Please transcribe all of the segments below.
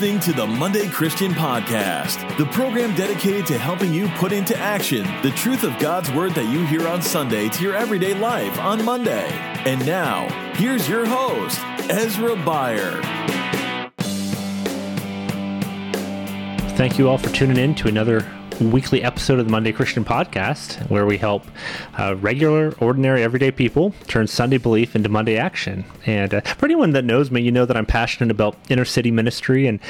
listening to the Monday Christian Podcast, the program dedicated to helping you put into action the truth of God's Word that you hear on Sunday to your everyday life on Monday. And now, here's your host, Ezra Beyer. Thank you all for tuning in to another weekly episode of the Monday Christian Podcast, where we help uh, regular, ordinary, everyday people turn Sunday belief into Monday action. And uh, for anyone that knows me, you know that I'm passionate about inner city ministry and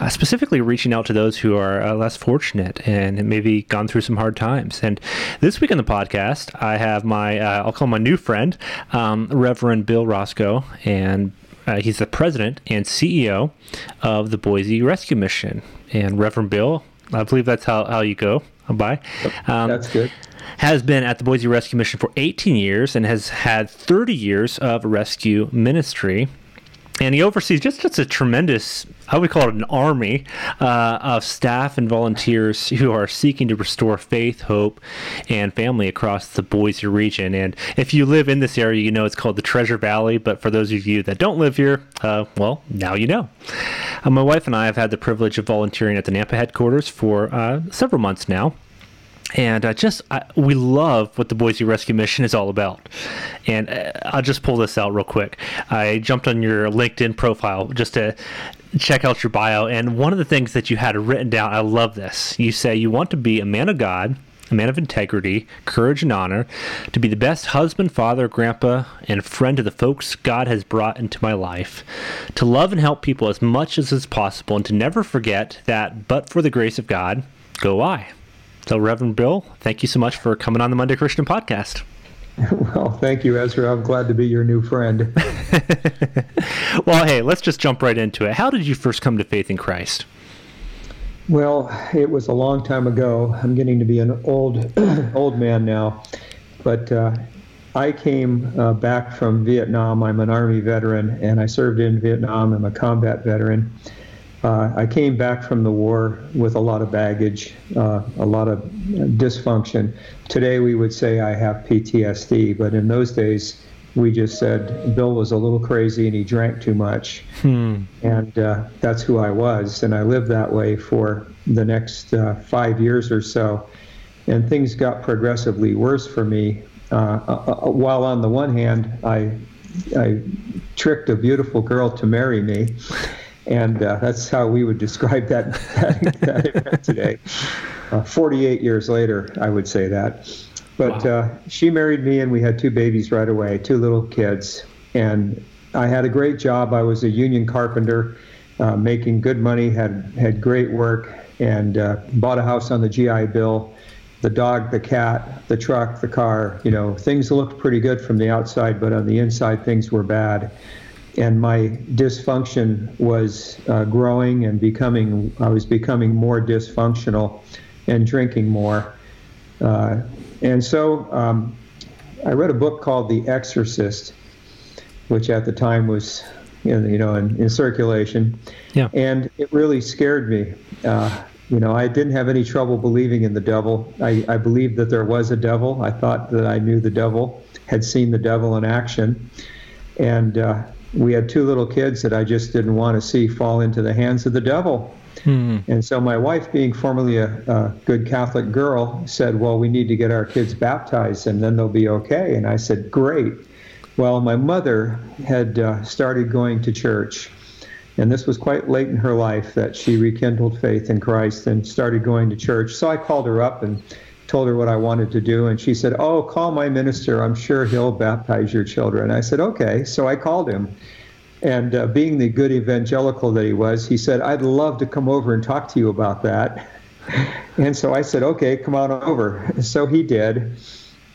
uh, specifically reaching out to those who are uh, less fortunate and maybe gone through some hard times. And this week on the podcast, I have my, uh, I'll call my new friend, um, Reverend Bill Roscoe, and uh, he's the president and CEO of the Boise Rescue Mission. And Reverend Bill, I believe that's how, how you go by. Um, that's good. Has been at the Boise Rescue Mission for 18 years and has had 30 years of rescue ministry and he oversees just just a tremendous how we call it an army uh, of staff and volunteers who are seeking to restore faith, hope, and family across the Boise region. And if you live in this area, you know it's called the Treasure Valley. But for those of you that don't live here, uh, well, now you know. Uh, my wife and I have had the privilege of volunteering at the Nampa headquarters for uh, several months now and uh, just I, we love what the Boise Rescue Mission is all about. And uh, I'll just pull this out real quick. I jumped on your LinkedIn profile just to check out your bio, and one of the things that you had written down, I love this. You say you want to be a man of God. A man of integrity, courage, and honor, to be the best husband, father, grandpa, and friend to the folks God has brought into my life, to love and help people as much as is possible, and to never forget that, but for the grace of God, go I. So, Reverend Bill, thank you so much for coming on the Monday Christian Podcast. Well, thank you, Ezra. I'm glad to be your new friend. well, hey, let's just jump right into it. How did you first come to faith in Christ? Well, it was a long time ago. I'm getting to be an old, old man now, but uh, I came uh, back from Vietnam. I'm an Army veteran, and I served in Vietnam. I'm a combat veteran. Uh, I came back from the war with a lot of baggage, uh, a lot of dysfunction. Today we would say I have PTSD, but in those days we just said Bill was a little crazy and he drank too much. Hmm. And uh, that's who I was. And I lived that way for the next uh, five years or so. And things got progressively worse for me. Uh, uh, while on the one hand, I, I tricked a beautiful girl to marry me and uh, that's how we would describe that, that, that event today. Uh, 48 years later, I would say that. But wow. uh, she married me, and we had two babies right away, two little kids. And I had a great job. I was a union carpenter, uh, making good money, had had great work, and uh, bought a house on the GI Bill. The dog, the cat, the truck, the car, you know, things looked pretty good from the outside, but on the inside, things were bad and my dysfunction was uh, growing and becoming I was becoming more dysfunctional and drinking more. Uh, and so um, I read a book called The Exorcist which at the time was you know in, in circulation. Yeah. and it really scared me. Uh, you know I didn't have any trouble believing in the devil. I, I believed that there was a devil. I thought that I knew the devil had seen the devil in action. And uh, we had two little kids that I just didn't want to see fall into the hands of the devil. Hmm. And so my wife, being formerly a, a, good Catholic girl, said, Well, we need to get our kids baptized and then they'll be okay. And I said, Great. Well, my mother had uh, started going to church. And this was quite late in her life that she rekindled faith in Christ and started going to church. So I called her up and told her what I wanted to do, and she said, "Oh, call my minister. I'm sure he'll baptize your children." I said, "Okay." So I called him, and uh, being the good evangelical that he was, he said, "I'd love to come over and talk to you about that." and so I said, "Okay, come on over." So he did.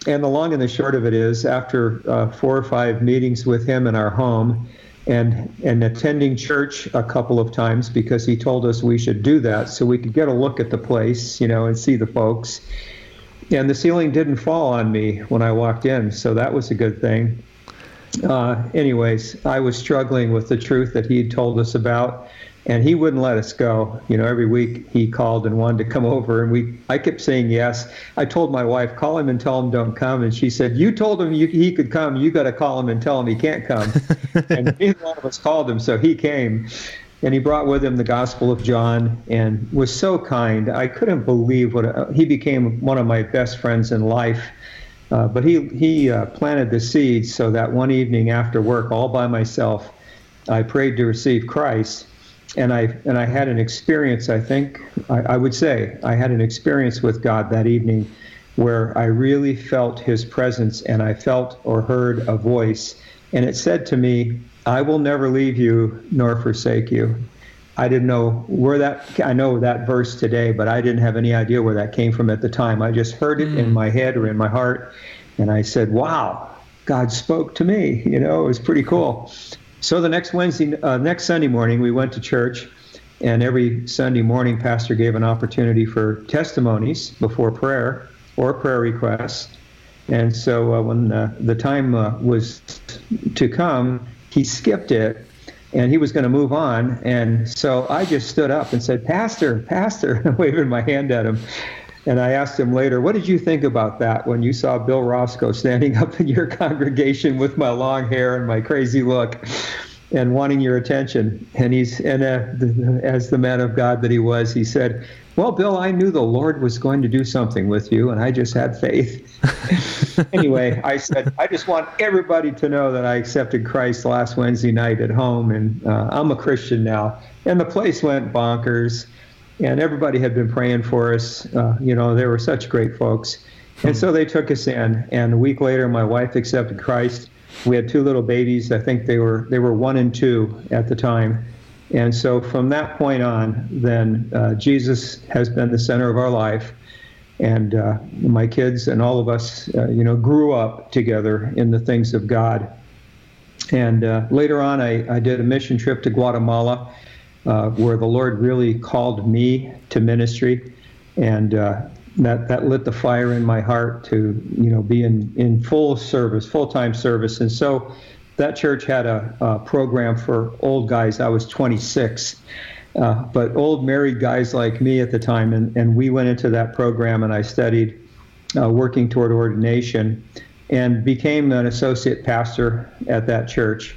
And the long and the short of it is, after uh, four or five meetings with him in our home, and and attending church a couple of times because he told us we should do that so we could get a look at the place, you know, and see the folks and the ceiling didn't fall on me when I walked in, so that was a good thing. Uh, anyways, I was struggling with the truth that he had told us about, and he wouldn't let us go. You know, every week he called and wanted to come over, and we I kept saying yes. I told my wife, call him and tell him don't come, and she said, you told him you, he could come. You got to call him and tell him he can't come. and neither one of us called him, so he came. And he brought with him the Gospel of John and was so kind. I couldn't believe what a, he became one of my best friends in life. Uh, but he he uh, planted the seeds so that one evening after work, all by myself, I prayed to receive Christ, and I and I had an experience. I think I, I would say I had an experience with God that evening, where I really felt His presence, and I felt or heard a voice, and it said to me, I will never leave you nor forsake you. I didn't know where that, I know that verse today, but I didn't have any idea where that came from at the time. I just heard it mm. in my head or in my heart, and I said, wow, God spoke to me. You know, it was pretty cool. So the next Wednesday, uh, next Sunday morning, we went to church, and every Sunday morning, Pastor gave an opportunity for testimonies before prayer or prayer requests. And so uh, when uh, the time uh, was to come, he skipped it and he was going to move on. And so I just stood up and said, Pastor, Pastor, waving my hand at him. And I asked him later, What did you think about that when you saw Bill Roscoe standing up in your congregation with my long hair and my crazy look? and wanting your attention. And he's and uh, as the man of God that he was, he said, "Well, Bill, I knew the Lord was going to do something with you, and I just had faith." anyway, I said, "I just want everybody to know that I accepted Christ last Wednesday night at home, and uh, I'm a Christian now." And the place went bonkers, and everybody had been praying for us. Uh, you know, they were such great folks. And so they took us in, and a week later, my wife accepted Christ we had two little babies. I think they were they were one and two at the time. And so from that point on, then uh, Jesus has been the center of our life. And uh, my kids and all of us, uh, you know, grew up together in the things of God. And uh, later on, I, I, did a mission trip to Guatemala uh, where the Lord really called me to ministry. And uh, that that lit the fire in my heart to you know be in in full service, full time service, and so that church had a, a, program for old guys. I was 26, uh, but old married guys like me at the time, and and we went into that program, and I studied uh, working toward ordination, and became an associate pastor at that church.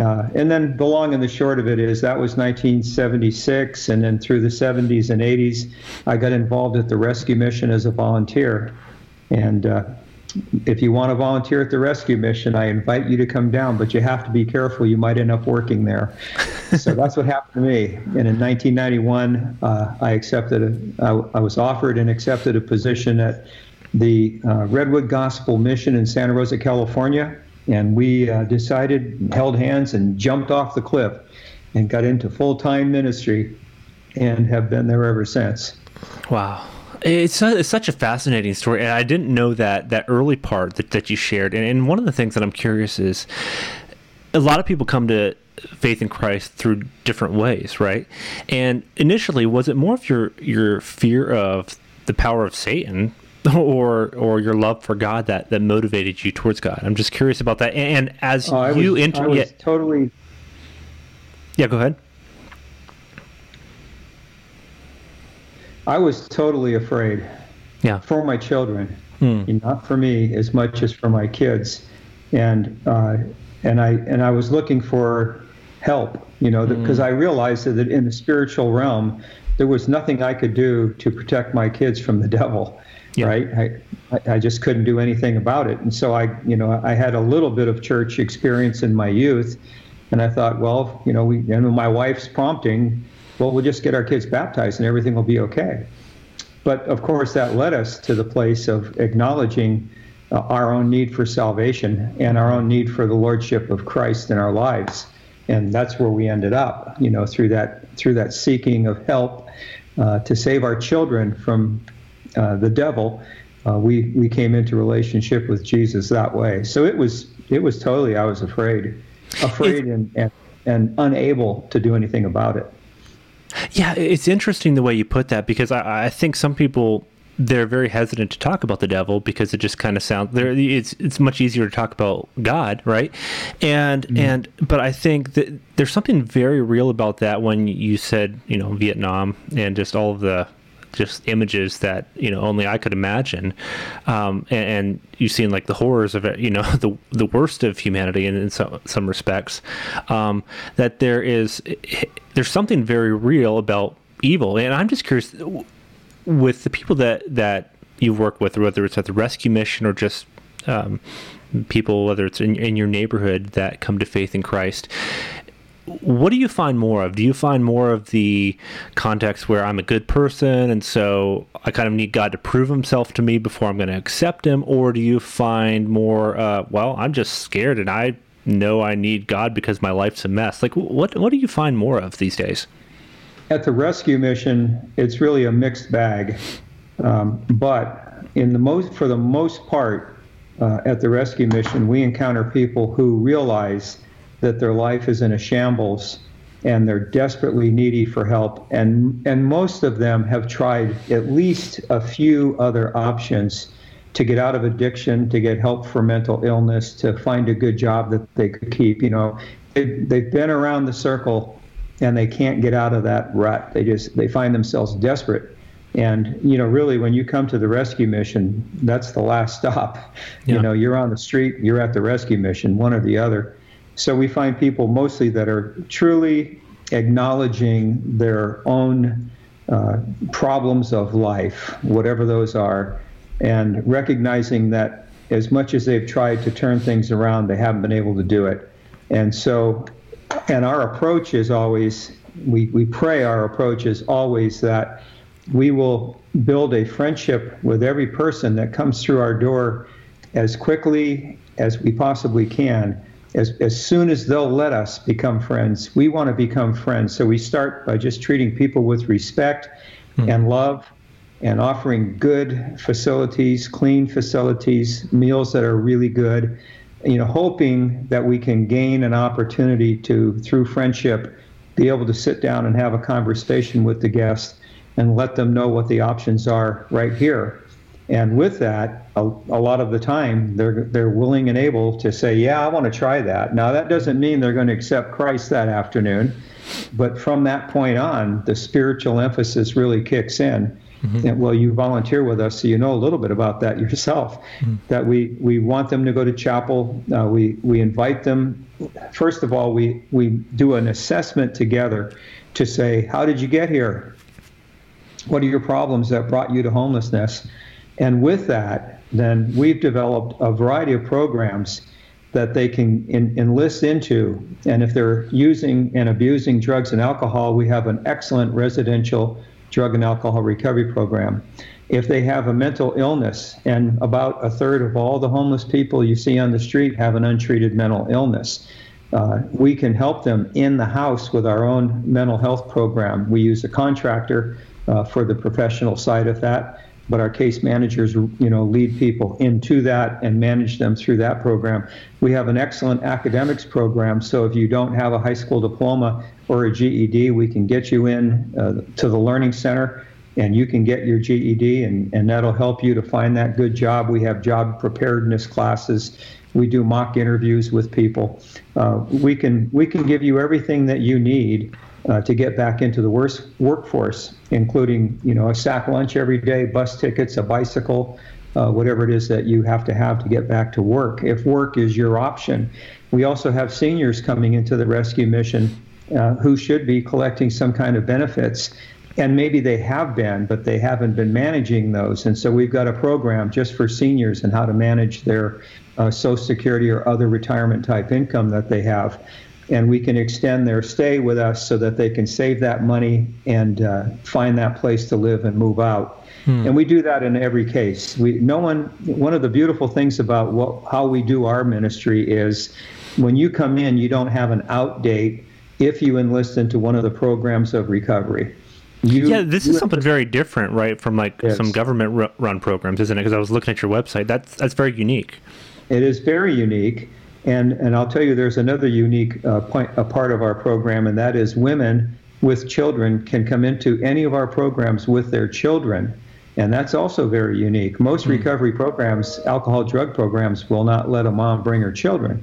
Uh, and then the long and the short of it is that was 1976, and then through the 70s and 80s, I got involved at the rescue mission as a volunteer. And uh, if you want to volunteer at the rescue mission, I invite you to come down, but you have to be careful. You might end up working there. so that's what happened to me. And in 1991, uh, I accepted, a, I, I was offered and accepted a position at the uh, Redwood Gospel Mission in Santa Rosa, California and we uh, decided, held hands, and jumped off the cliff and got into full time ministry and have been there ever since. Wow. It's, it's such a fascinating story. And I didn't know that, that early part that, that you shared. And, and one of the things that I'm curious is a lot of people come to faith in Christ through different ways, right? And initially, was it more of your, your fear of the power of Satan or or your love for God that that motivated you towards God. I'm just curious about that. And, as oh, you enter, yeah, totally. Yeah, go ahead. I was totally afraid. Yeah. For my children, hmm. not for me as much as for my kids, and uh, and I and I was looking for help. You know, because hmm. I realized that in the spiritual realm, there was nothing I could do to protect my kids from the devil yeah. right? I, I just couldn't do anything about it. And so I, you know, I had a little bit of church experience in my youth, and I thought, well, you know, we, and my wife's prompting, well, we'll just get our kids baptized and everything will be okay. But of course, that led us to the place of acknowledging uh, our own need for salvation and our own need for the lordship of Christ in our lives. And that's where we ended up, you know, through that through that seeking of help uh, to save our children from uh, the devil, uh, we we came into relationship with Jesus that way. So it was it was totally I was afraid, afraid and, and and unable to do anything about it. Yeah, it's interesting the way you put that because I, I think some people they're very hesitant to talk about the devil because it just kind of sounds there it's it's much easier to talk about God, right? And mm-hmm. and but I think that there's something very real about that when you said, you know, Vietnam and just all of the just images that you know only I could imagine, um, and, and, you've seen like the horrors of it, you know, the the worst of humanity in, in some some respects. Um, that there is there's something very real about evil, and I'm just curious with the people that that you've worked with, whether it's at the rescue mission or just um, people, whether it's in, in your neighborhood that come to faith in Christ what do you find more of? Do you find more of the context where I'm a good person and so I kind of need God to prove himself to me before I'm going to accept him? Or do you find more, uh, well, I'm just scared and I know I need God because my life's a mess? Like, what, what do you find more of these days? At the rescue mission, it's really a mixed bag. Um, but in the most, for the most part, uh, at the rescue mission, we encounter people who realize that their life is in a shambles and they're desperately needy for help. And, and most of them have tried at least a few other options to get out of addiction, to get help for mental illness, to find a good job that they could keep. You know, they, they've been around the circle and they can't get out of that rut. They just they find themselves desperate. And you know, really, when you come to the rescue mission, that's the last stop. Yeah. You know, you're on the street, you're at the rescue mission, one or the other. So we find people mostly that are truly acknowledging their own uh, problems of life, whatever those are, and recognizing that as much as they've tried to turn things around, they haven't been able to do it. And so, and our approach is always, we, we pray our approach is always that we will build a friendship with every person that comes through our door as quickly as we possibly can as, as soon as they'll let us become friends, we want to become friends. So we start by just treating people with respect mm. and love and offering good facilities, clean facilities, meals that are really good, you know, hoping that we can gain an opportunity to, through friendship, be able to sit down and have a conversation with the guest and let them know what the options are right here and with that, a, a, lot of the time, they're they're willing and able to say, "Yeah, I want to try that." Now, that doesn't mean they're going to accept Christ that afternoon, but from that point on, the spiritual emphasis really kicks in. Mm-hmm. And, well, you volunteer with us, so you know a little bit about that yourself. Mm-hmm. That we we want them to go to chapel. Uh, we we invite them. First of all, we we do an assessment together to say, "How did you get here? What are your problems that brought you to homelessness?" And with that, then we've developed a variety of programs that they can in, enlist into. And if they're using and abusing drugs and alcohol, we have an excellent residential drug and alcohol recovery program. If they have a mental illness, and about a third of all the homeless people you see on the street have an untreated mental illness, uh, we can help them in the house with our own mental health program. We use a contractor uh, for the professional side of that but our case managers, you know, lead people into that and manage them through that program. We have an excellent academics program, so if you don't have a high school diploma or a GED, we can get you in uh, to the Learning Center and you can get your GED, and, and that'll help you to find that good job. We have job preparedness classes. We do mock interviews with people. Uh, we can we can give you everything that you need uh, to get back into the worst workforce, including you know a sack lunch every day, bus tickets, a bicycle, uh, whatever it is that you have to have to get back to work. If work is your option, we also have seniors coming into the rescue mission uh, who should be collecting some kind of benefits. And maybe they have been, but they haven't been managing those. And so we've got a program just for seniors and how to manage their uh, Social Security or other retirement type income that they have and we can extend their stay with us so that they can save that money and uh, find that place to live and move out. Hmm. And we do that in every case. We no one. One of the beautiful things about what, how we do our ministry is when you come in, you don't have an out date if you enlist into one of the programs of recovery. You, yeah, this is something very different, right, from like yes. some government run programs, isn't it? Because I was looking at your website. That's that's very unique. It is very unique. And, and I'll tell you, there's another unique uh, point, a part of our program, and that is women with children can come into any of our programs with their children. And that's also very unique. Most mm-hmm. recovery programs, alcohol drug programs, will not let a mom bring her children.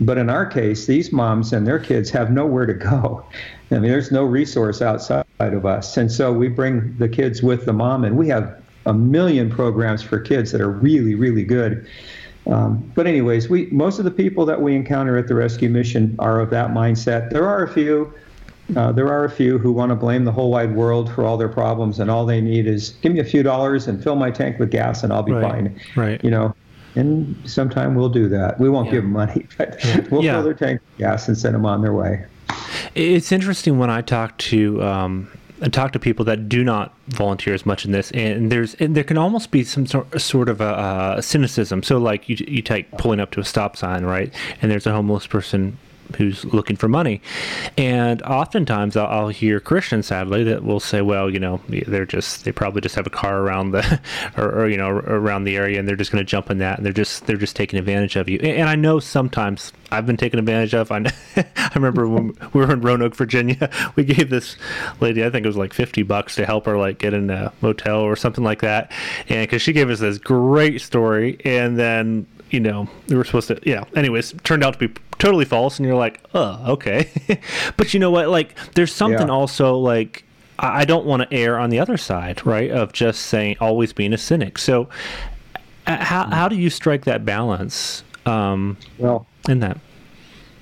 But in our case, these moms and their kids have nowhere to go. I mean, there's no resource outside of us. And so we bring the kids with the mom, and we have a million programs for kids that are really, really good. Um, but anyways, we most of the people that we encounter at the rescue mission are of that mindset. There are a few. Uh, there are a few who want to blame the whole wide world for all their problems, and all they need is give me a few dollars and fill my tank with gas, and I'll be right. fine. Right. You know, and sometime we'll do that. We won't Yeah. give them money, but we'll Yeah. fill their tank with gas and send them on their way. It's interesting when I talk to um, I talk to people that do not volunteer as much in this, and there's and there can almost be some sort of a, uh cynicism. So like you you take pulling up to a stop sign, right, and there's a homeless person who's looking for money, and oftentimes I'll, I'll hear Christians, sadly, that will say, well, you know, they're just they probably just have a car around the or, or you know around the area, and they're just going to jump in that, and they're just they're just taking advantage of you. And, and I know sometimes I've been taken advantage of. I, I remember when we were in Roanoke, Virginia, we gave this lady, I think it was like 50 bucks to help her like get in a motel or something like that. And because she gave us this great story. And then, you know, we were supposed to, know, anyways, turned out to be totally false. And you're like, oh, okay. but you know what? Like, there's something Yeah. also like, I I don't want to err on the other side, right? Of just saying, always being a cynic. So, uh, how, how do you strike that balance um, Well, in that?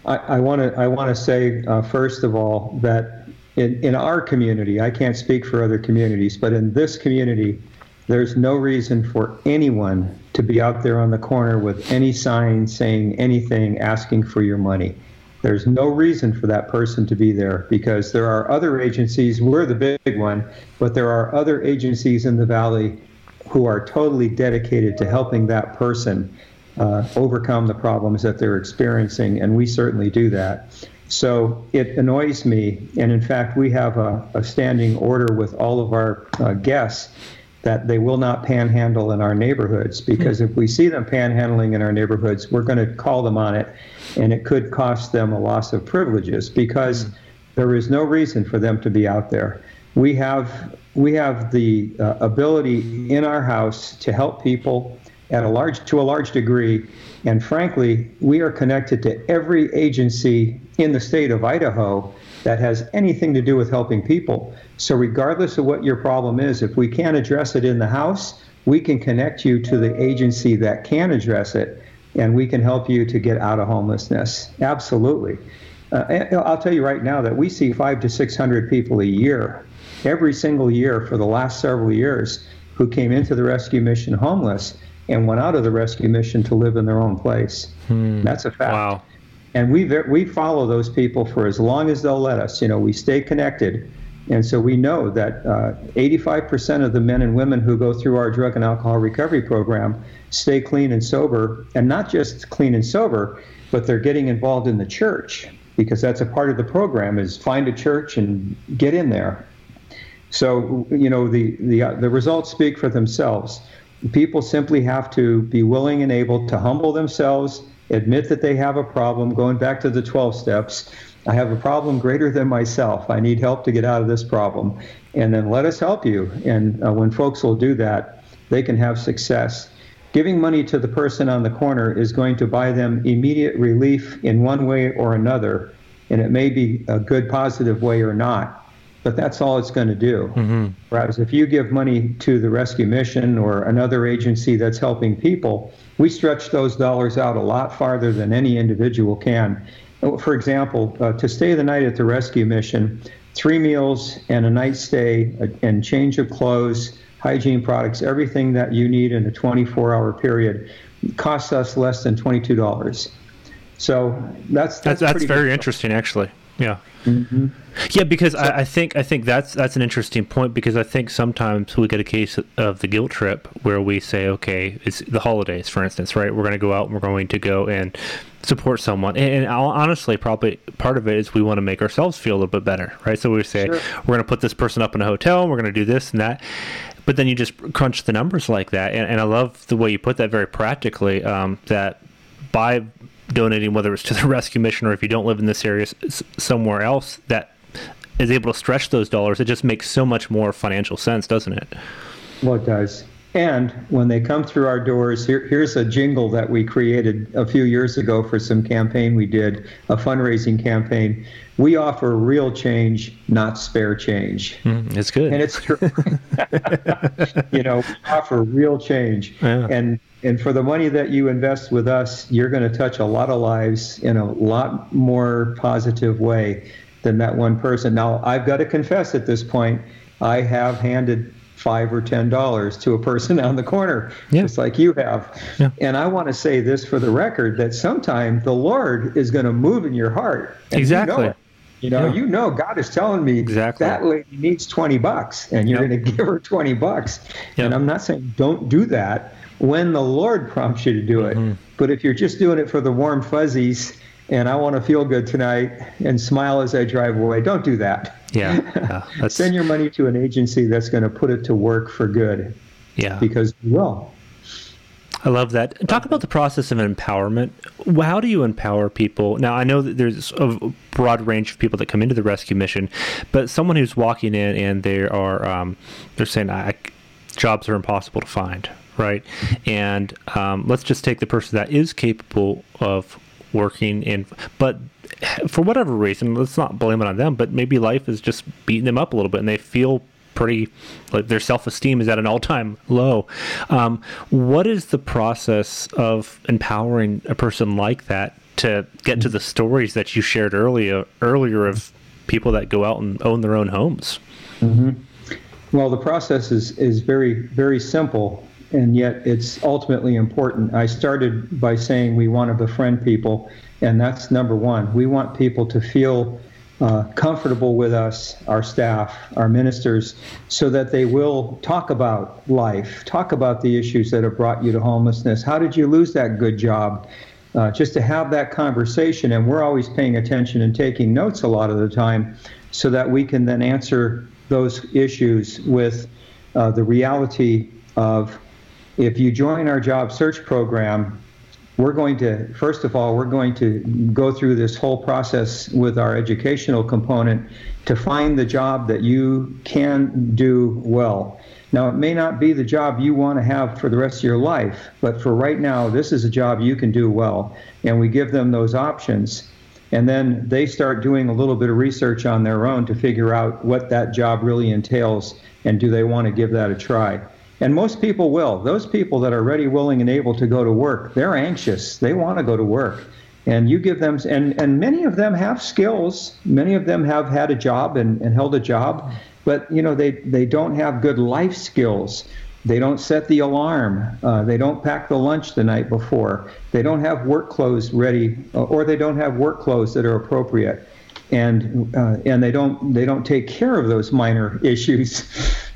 I want to I want to say uh, first of all that in, in our community, I can't speak for other communities, but in this community, there's no reason for anyone to be out there on the corner with any sign saying anything asking for your money. There's no reason for that person to be there because there are other agencies. We're the big one, but there are other agencies in the valley who are totally dedicated to helping that person uh, overcome the problems that they're experiencing, and we certainly do that. So it annoys me, and in fact, we have a, a standing order with all of our uh, guests that they will not panhandle in our neighborhoods because if we see them panhandling in our neighborhoods, we're going to call them on it, and it could cost them a loss of privileges because there is no reason for them to be out there. We have we have the uh, ability in our house to help people at a large to a large degree and frankly we are connected to every agency in the state of Idaho that has anything to do with helping people so regardless of what your problem is if we can't address it in the house we can connect you to the agency that can address it and we can help you to get out of homelessness absolutely uh, I'll tell you right now that we see five to six hundred people a year every single year for the last several years who came into the rescue mission homeless and went out of the rescue mission to live in their own place. That's a fact. Wow. And we we follow those people for as long as they'll let us. You know, we stay connected, and so we know that uh, 85% of the men and women who go through our drug and alcohol recovery program stay clean and sober, and not just clean and sober, but they're getting involved in the church because that's a part of the program is find a church and get in there. So you know the the uh, the results speak for themselves. People simply have to be willing and able to humble themselves, admit that they have a problem. Going back to the 12 steps, I have a problem greater than myself. I need help to get out of this problem, and then let us help you. And uh, when folks will do that, they can have success. Giving money to the person on the corner is going to buy them immediate relief in one way or another, and it may be a good, positive way or not but that's all it's going to do. Whereas if you give money to the rescue mission or another agency that's helping people, we stretch those dollars out a lot farther than any individual can. For example, uh, to stay the night at the rescue mission, three meals and a night stay uh, and change of clothes, hygiene products, everything that you need in a 24 hour period costs us less than $22. So that's That's that's, that's very good. interesting, actually. Yeah. Yeah, because I, I think I think that's that's an interesting point because I think sometimes we get a case of the guilt trip where we say, okay, it's the holidays, for instance, right? We're going to go out and we're going to go and support someone, and, and I'll- honestly, probably part of it is we want to make ourselves feel a little bit better, right? So we say Sure. we're going to put this person up in a hotel, we're going to do this and that. But then you just crunch the numbers like that, and, and I love the way you put that very practically. Um, that by donating, whether it's to the rescue mission or if you don't live in this area, s- somewhere else that is able to stretch those dollars, it just makes so much more financial sense, doesn't it? Well, it does. And when they come through our doors, here, here's a jingle that we created a few years ago for some campaign we did, a fundraising campaign. We offer real change, not spare change. Mm, it's good. And it's true. you know, offer real change. Yeah. And and for the money that you invest with us, you're going to touch a lot of lives in a lot more positive way than that one person. Now, I've got to confess at this point, I have handed five or ten dollars to a person on the corner, yeah. just like you have. Yeah. And I want to say this for the record that sometime the Lord is going to move in your heart. Exactly. You know, you know, yeah. you know, God is telling me exactly. that lady needs 20 bucks and you're yep. going to give her 20 bucks. Yep. And I'm not saying don't do that when the Lord prompts you to do it. Mm-hmm. But if you're just doing it for the warm fuzzies and I want to feel good tonight and smile as I drive away, don't do that. Yeah. yeah Send your money to an agency that's going to put it to work for good. Yeah. Because you will. I love that. Talk about the process of empowerment. How do you empower people? Now, I know that there's a broad range of people that come into the rescue mission, but someone who's walking in and they are um, they're saying, I, "Jobs are impossible to find," right? And um, let's just take the person that is capable of working in, but for whatever reason, let's not blame it on them, but maybe life is just beating them up a little bit, and they feel pretty like their self-esteem is at an all-time low. Um, what is the process of empowering a person like that to get to the stories that you shared earlier earlier of people that go out and own their own homes? Mm-hmm. well the process is is very very simple and yet it's ultimately important i started by saying we want to befriend people and that's number one we want people to feel uh, comfortable with us, our staff, our ministers, so that they will talk about life, talk about the issues that have brought you to homelessness. How did you lose that good job? Uh, just to have that conversation, and we're always paying attention and taking notes a lot of the time, so that we can then answer those issues with uh, the reality of if you join our job search program, we're going to, first of all, we're going to go through this whole process with our educational component to find the job that you can do well. Now, it may not be the job you want to have for the rest of your life, but for right now, this is a job you can do well. And we give them those options. And then they start doing a little bit of research on their own to figure out what that job really entails and do they want to give that a try. And most people will. Those people that are ready, willing, and able to go to work, they're anxious. They want to go to work. And you give them, and, and many of them have skills. Many of them have had a job and, and held a job, but you know they, they don't have good life skills. They don't set the alarm. Uh, they don't pack the lunch the night before. They don't have work clothes ready, uh, or they don't have work clothes that are appropriate, and uh, and they don't they don't take care of those minor issues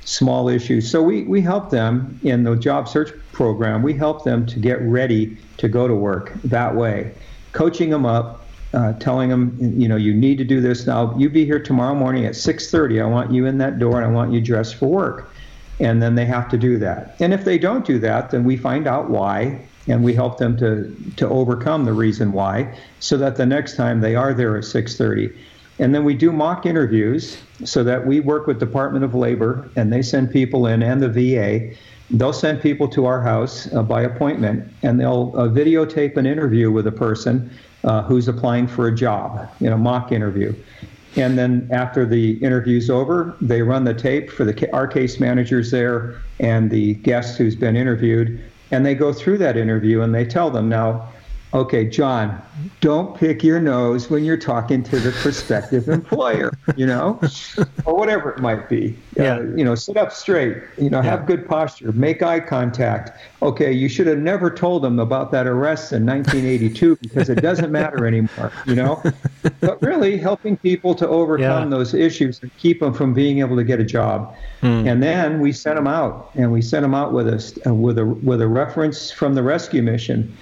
small issues. So we, we help them in the job search program, we help them to get ready to go to work that way, coaching them up, uh, telling them, you know, you need to do this now. You be here tomorrow morning at 6:30. I want you in that door and I want you dressed for work. And then they have to do that. And if they don't do that, then we find out why and we help them to to overcome the reason why so that the next time they are there at 6:30 and then we do mock interviews so that we work with Department of Labor and they send people in and the VA. They'll send people to our house uh, by appointment and they'll uh, videotape an interview with a person uh, who's applying for a job, you know, mock interview. And then after the interview's over, they run the tape for the our case managers there and the guest who's been interviewed, and they go through that interview and they tell them now okay, John, don't pick your nose when you're talking to the prospective employer, you know, or whatever it might be. Uh, yeah. Uh, you know, sit up straight, you know, yeah. have good posture, make eye contact. Okay, you should have never told them about that arrest in 1982 because it doesn't matter anymore, you know. But really helping people to overcome yeah. those issues and keep them from being able to get a job. Mm. And then we sent them out, and we sent them out with a, uh, with a, with a reference from the rescue mission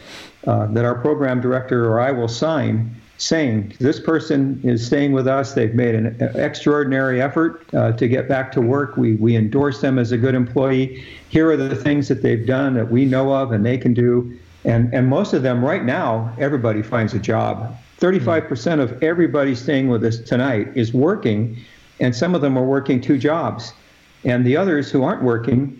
uh, that our program director or I will sign saying this person is staying with us. They've made an extraordinary effort uh, to get back to work. We, we endorse them as a good employee. Here are the things that they've done that we know of and they can do. And, and most of them, right now, everybody finds a job. 35% of everybody staying with us tonight is working, and some of them are working two jobs. And the others who aren't working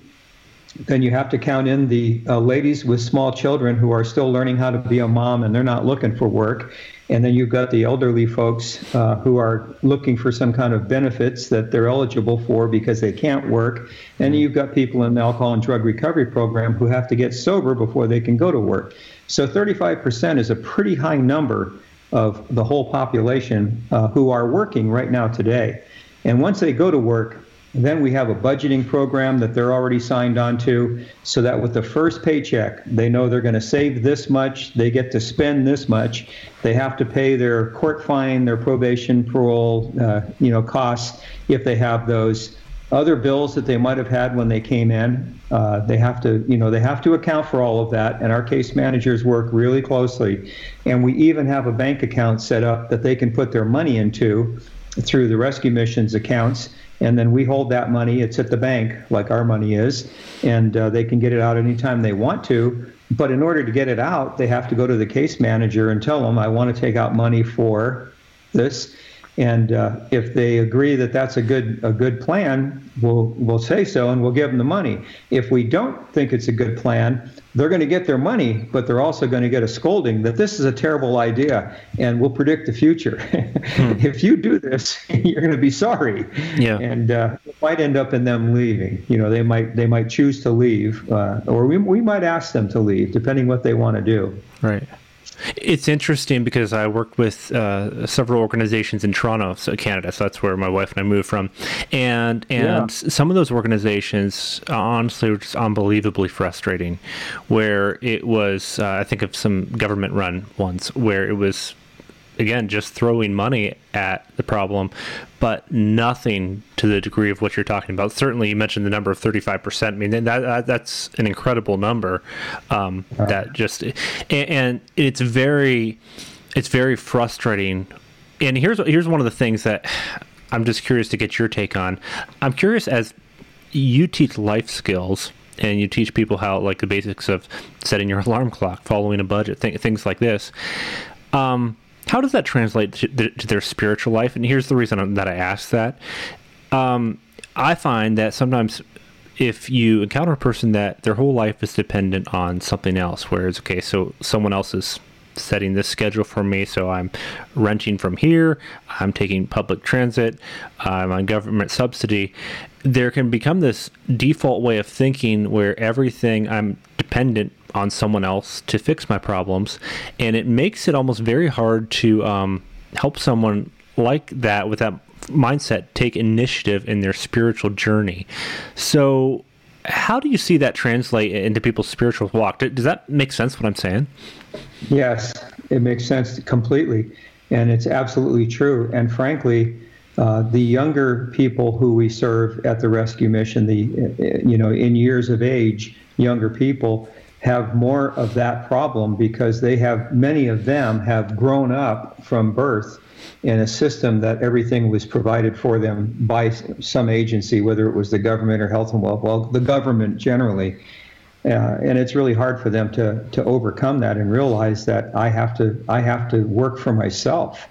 then you have to count in the uh, ladies with small children who are still learning how to be a mom and they're not looking for work. And then you've got the elderly folks uh, who are looking for some kind of benefits that they're eligible for because they can't work. And you've got people in the alcohol and drug recovery program who have to get sober before they can go to work. So 35% is a pretty high number of the whole population uh, who are working right now today. And once they go to work, then we have a budgeting program that they're already signed on to so that with the first paycheck, they know they're going to save this much, they get to spend this much, they have to pay their court fine, their probation, parole, uh, you know, costs if they have those. Other bills that they might have had when they came in, uh, they have to, you know, they have to account for all of that. And our case managers work really closely. And we even have a bank account set up that they can put their money into through the rescue missions accounts and then we hold that money. It's at the bank, like our money is, and uh, they can get it out anytime they want to. But in order to get it out, they have to go to the case manager and tell them, I want to take out money for this. And uh, if they agree that that's a good a good plan, we'll we'll say so and we'll give them the money. If we don't think it's a good plan, they're going to get their money, but they're also going to get a scolding that this is a terrible idea and we'll predict the future. hmm. If you do this, you're going to be sorry. Yeah. And uh, might end up in them leaving. You know, they might they might choose to leave, uh, or we we might ask them to leave, depending what they want to do. Right. It's interesting because I worked with uh, several organizations in Toronto, so Canada. So that's where my wife and I moved from, and and yeah. some of those organizations honestly were just unbelievably frustrating. Where it was, uh, I think of some government-run ones where it was again just throwing money at the problem but nothing to the degree of what you're talking about. Certainly you mentioned the number of 35% i mean that, that that's an incredible number um, that just and, and it's very it's very frustrating. And here's here's one of the things that i'm just curious to get your take on. I'm curious as you teach life skills and you teach people how like the basics of setting your alarm clock following a budget th- things like this um, how does that translate to, to their spiritual life? And here's the reason that I ask that. Um, I find that sometimes if you encounter a person that their whole life is dependent on something else, whereas, okay, so someone else is setting this schedule for me, so I'm renting from here, I'm taking public transit, I'm on government subsidy, there can become this default way of thinking where everything I'm dependent on someone else to fix my problems, and it makes it almost very hard to um, help someone like that with that mindset take initiative in their spiritual journey. So, how do you see that translate into people's spiritual walk? Does that make sense? What I'm saying? Yes, it makes sense completely, and it's absolutely true. And frankly. Uh, the younger people who we serve at the rescue mission, the you know in years of age, younger people, have more of that problem because they have many of them have grown up from birth in a system that everything was provided for them by some agency, whether it was the government or health and welfare, well, the government generally. Uh, and it's really hard for them to to overcome that and realize that I have to I have to work for myself,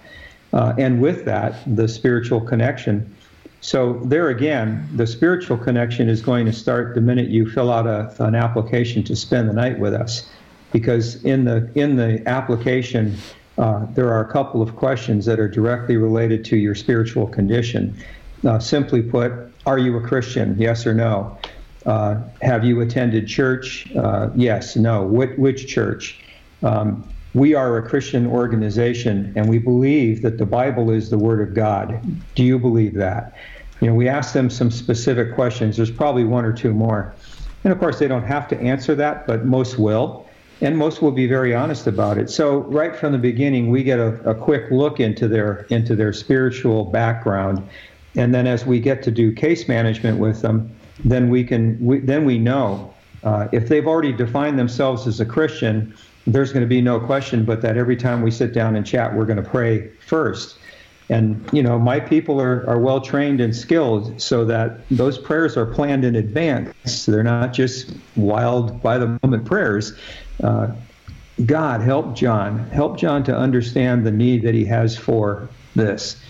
uh, and with that the spiritual connection so there again, the spiritual connection is going to start the minute you fill out a, an application to spend the night with us, because in the in the application uh, there are a couple of questions that are directly related to your spiritual condition. Uh, simply put, are you a Christian? Yes or no. Uh, have you attended church? Uh, yes, no. Which, which church? Um, we are a Christian organization and we believe that the Bible is the Word of God. Do you believe that? You know, we ask them some specific questions. There's probably one or two more. And of course, they don't have to answer that, but most will. And most will be very honest about it. So right from the beginning, we get a, a quick look into their into their spiritual background, and then as we get to do case management with them, then we can we, then we know uh, if they've already defined themselves as a Christian, there's going to be no question but that every time we sit down and chat, we're going to pray first. And, you know, my people are, are well trained and skilled so that those prayers are planned in advance. They're not just wild by the moment prayers. Uh, God, help John. Help John to understand the need that he has for this.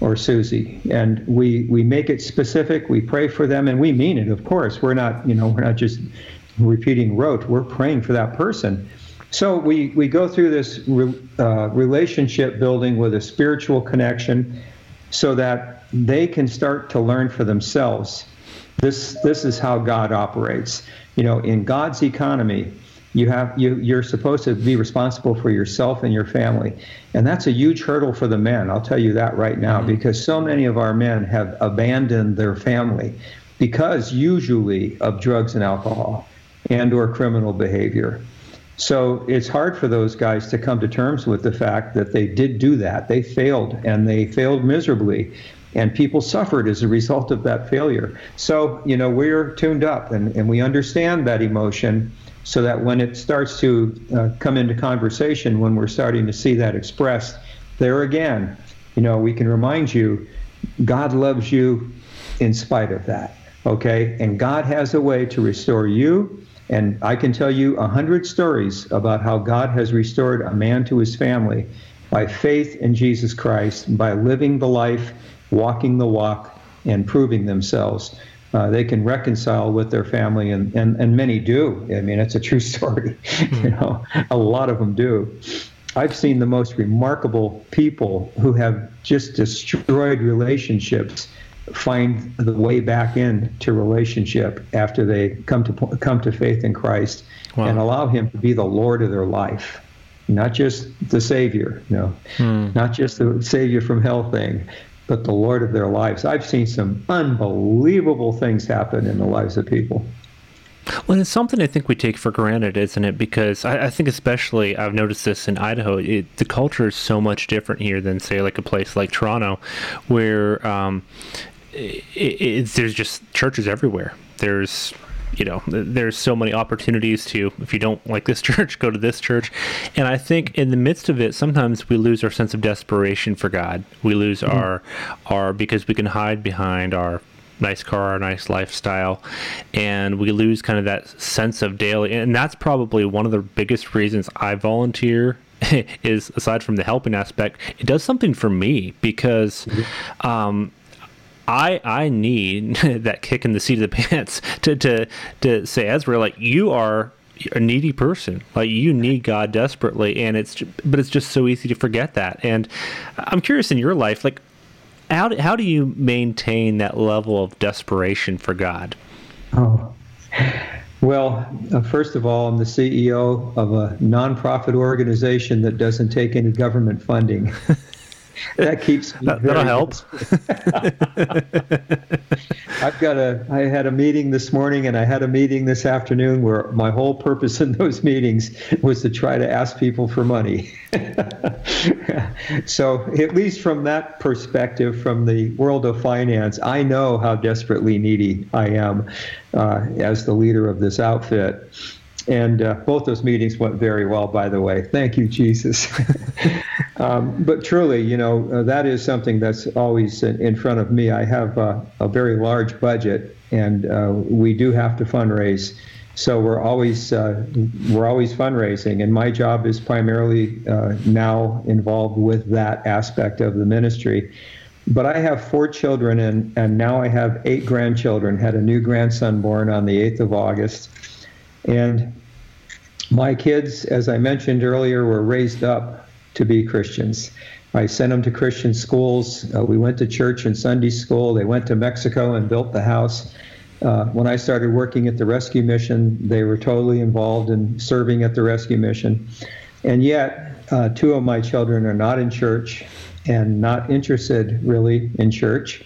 or Susie, and we we make it specific. We pray for them, and we mean it. Of course, we're not you know we're not just repeating rote. We're praying for that person. So we we go through this re, uh, relationship building with a spiritual connection, so that they can start to learn for themselves. This this is how God operates. You know, in God's economy you have you you're supposed to be responsible for yourself and your family, and that's a huge hurdle for the men. I'll tell you that right now mm-hmm. because so many of our men have abandoned their family because usually of drugs and alcohol and or criminal behavior. So it's hard for those guys to come to terms with the fact that they did do that. They failed and they failed miserably. And people suffered as a result of that failure. So, you know, we're tuned up and, and we understand that emotion so that when it starts to uh, come into conversation, when we're starting to see that expressed, there again, you know, we can remind you God loves you in spite of that. Okay? And God has a way to restore you. And I can tell you a hundred stories about how God has restored a man to his family by faith in Jesus Christ, by living the life, walking the walk, and proving themselves uh, they can reconcile with their family, and, and, and many do. I mean, it's a true story. You know, a lot of them do. I've seen the most remarkable people who have just destroyed relationships find the way back into relationship after they come to come to faith in Christ wow. and allow Him to be the Lord of their life, not just the Savior, no hmm. not just the Savior from hell thing, but the Lord of their lives. I've seen some unbelievable things happen in the lives of people. Well, it's something I think we take for granted, isn't it? Because I, I think, especially, I've noticed this in Idaho. It, the culture is so much different here than, say, like a place like Toronto, where um, it, it, there's just churches everywhere. There's you know, there's so many opportunities to, if you don't like this church, go to this church. And I think in the midst of it, sometimes we lose our sense of desperation for God. We lose mm-hmm. our, our, because we can hide behind our nice car, our nice lifestyle, and we lose kind of that sense of daily. And that's probably one of the biggest reasons I volunteer is aside from the helping aspect, it does something for me because mm-hmm. um, I I need that kick in the seat of the pants to to to say Ezra like you are a needy person like you need God desperately and it's but it's just so easy to forget that and I'm curious in your life like how do, how do you maintain that level of desperation for God? Oh. Well, uh, first of all, I'm the CEO of a nonprofit organization that doesn't take any government funding. that keeps me that, will help. I've got a. I had a meeting this morning, and I had a meeting this afternoon where my whole purpose in those meetings was to try to ask people for money. so, at least from that perspective, from the world of finance, I know how desperately needy I am uh, as the leader of this outfit. And uh, both those meetings went very well, by the way. Thank you, Jesus. um, but truly, you know, uh, that is something that's always in front of me. I have uh, a very large budget, and uh, we do have to fundraise. So we're always uh, we're always fundraising, and my job is primarily uh, now involved with that aspect of the ministry. But I have four children, and, and now I have eight grandchildren. Had a new grandson born on the 8th of August and my kids, as I mentioned earlier, were raised up to be Christians. I sent them to Christian schools. Uh, we went to church and Sunday school. They went to Mexico and built the house. Uh, when I started working at the rescue mission, they were totally involved in serving at the rescue mission. And yet, uh, two of my children are not in church and not interested really in church.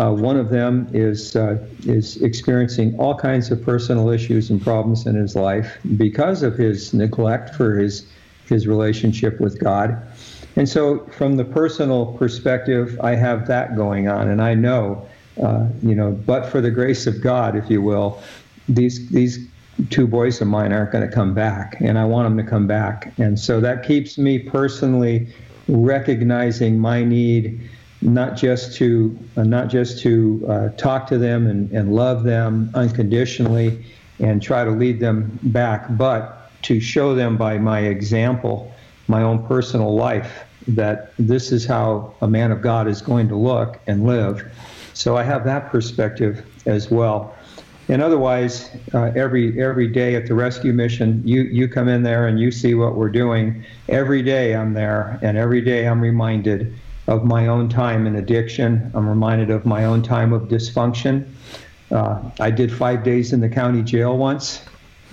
Uh, one of them is uh, is experiencing all kinds of personal issues and problems in his life because of his neglect for his his relationship with God. And so, from the personal perspective, I have that going on, and I know, uh, you know, but for the grace of God, if you will, these these two boys of mine aren't going to come back, and I want them to come back. And so that keeps me personally recognizing my need not just to uh, not just to uh, talk to them and, and love them unconditionally and try to lead them back, but to show them by my example my own personal life that this is how a man of God is going to look and live. So I have that perspective as well. And otherwise, uh, every every day at the rescue mission, you you come in there and you see what we're doing. Every day I'm there, and every day I'm reminded of my own time in addiction. I'm reminded of my own time of dysfunction. Uh, I did five days in the county jail once,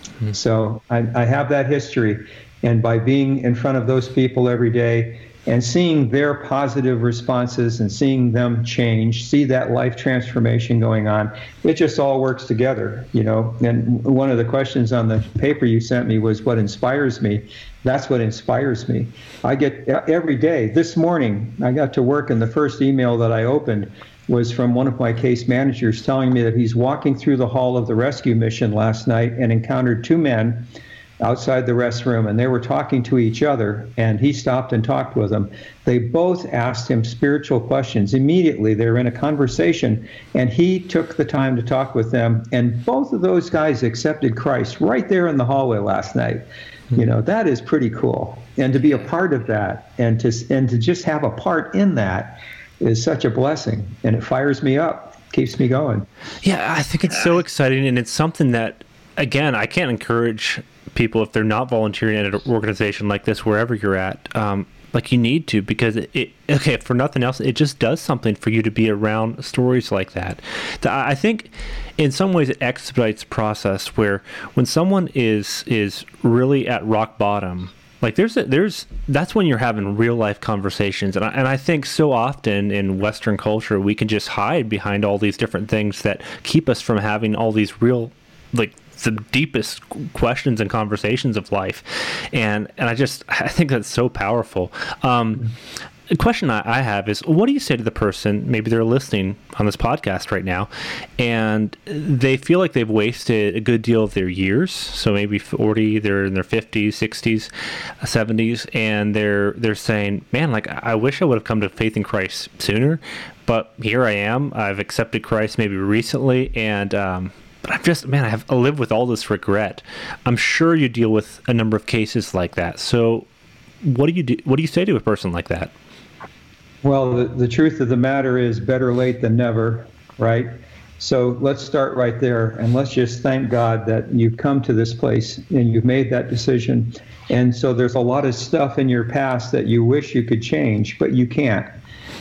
mm-hmm. so I, I have that history. And by being in front of those people every day, and seeing their positive responses and seeing them change, see that life transformation going on, it just all works together, you know. And one of the questions on the paper you sent me was what inspires me. That's what inspires me. I get every day. This morning, I got to work, and the first email that I opened was from one of my case managers telling me that he's walking through the hall of the rescue mission last night and encountered two men outside the restroom and they were talking to each other and he stopped and talked with them. They both asked him spiritual questions. Immediately they were in a conversation and he took the time to talk with them and both of those guys accepted christ right there in the hallway last night. You know that is pretty cool. And to be a part of that and to and to just have a part in that is such a blessing and it fires me up keeps me going. Yeah i think it's so exciting and it's something that again i can't encourage people if they're not volunteering at an organization like this, wherever you're at. Um, like you need to because it, it, okay for nothing else it just does something for you to be around stories like that i think in some ways it expedites process where when someone is is really at rock bottom like there's a, there's that's when you're having real life conversations and I, and I think so often in western culture we can just hide behind all these different things that keep us from having all these real like the deepest questions and conversations of life, and and I just I think that's so powerful. Um, the question I have is what do you say to the person maybe they're listening on this podcast right now and they feel like they've wasted a good deal of their years? So maybe 40 they're in their 50s 60s 70s and they're they're saying man like I wish I would have come to faith in Christ sooner but here I am. I've accepted Christ maybe recently and um, but I'm just man, I have I live with all this regret. I'm sure you deal with a number of cases like that. So, what do you do? What do you say to a person like that? Well, the, the truth of the matter is better late than never, right? So let's start right there and let's just thank God that you've come to this place and you've made that decision. And so there's a lot of stuff in your past that you wish you could change, but you can't.